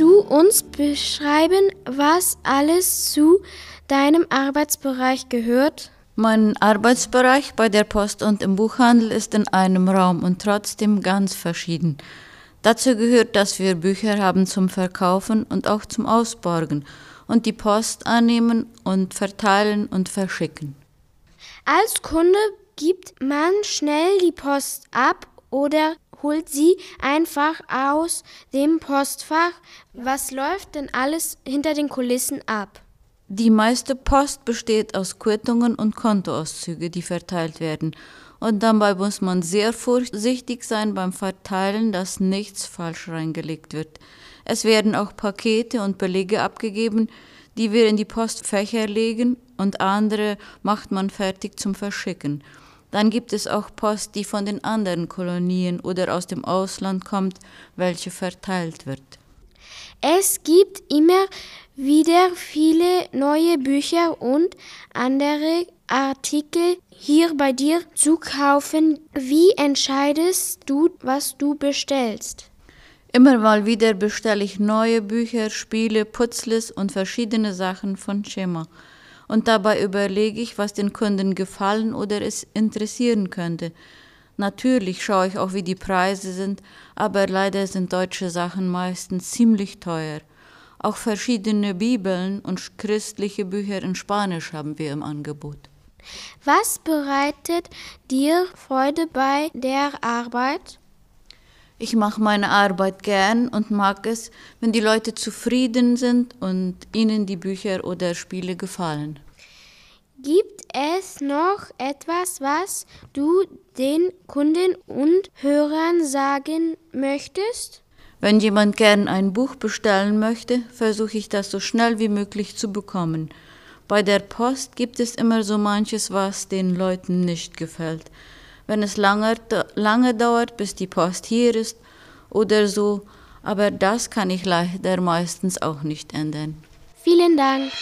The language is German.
du uns beschreiben, was alles zu deinem Arbeitsbereich gehört? Mein Arbeitsbereich bei der Post und im Buchhandel ist in einem Raum und trotzdem ganz verschieden. Dazu gehört, dass wir Bücher haben zum Verkaufen und auch zum Ausborgen und die Post annehmen und verteilen und verschicken. Als Kunde gibt man schnell die Post ab oder holt sie einfach aus dem Postfach. Was läuft denn alles hinter den Kulissen ab? Die meiste Post besteht aus Quittungen und Kontoauszüge, die verteilt werden. Und dabei muss man sehr vorsichtig sein beim Verteilen, dass nichts falsch reingelegt wird. Es werden auch Pakete und Belege abgegeben, die wir in die Postfächer legen und andere macht man fertig zum Verschicken. Dann gibt es auch Post, die von den anderen Kolonien oder aus dem Ausland kommt, welche verteilt wird. Es gibt immer wieder viele neue Bücher und andere Artikel hier bei dir zu kaufen. Wie entscheidest du, was du bestellst? Immer mal wieder bestelle ich neue Bücher, Spiele, Putzles und verschiedene Sachen von Schema. Und dabei überlege ich, was den Kunden gefallen oder es interessieren könnte. Natürlich schaue ich auch, wie die Preise sind, aber leider sind deutsche Sachen meistens ziemlich teuer. Auch verschiedene Bibeln und christliche Bücher in Spanisch haben wir im Angebot. Was bereitet dir Freude bei der Arbeit? Ich mache meine Arbeit gern und mag es, wenn die Leute zufrieden sind und ihnen die Bücher oder Spiele gefallen. Gibt es noch etwas, was du den Kunden und Hörern sagen möchtest? Wenn jemand gern ein Buch bestellen möchte, versuche ich das so schnell wie möglich zu bekommen. Bei der Post gibt es immer so manches, was den Leuten nicht gefällt wenn es lange, lange dauert, bis die Post hier ist oder so. Aber das kann ich leider meistens auch nicht ändern. Vielen Dank.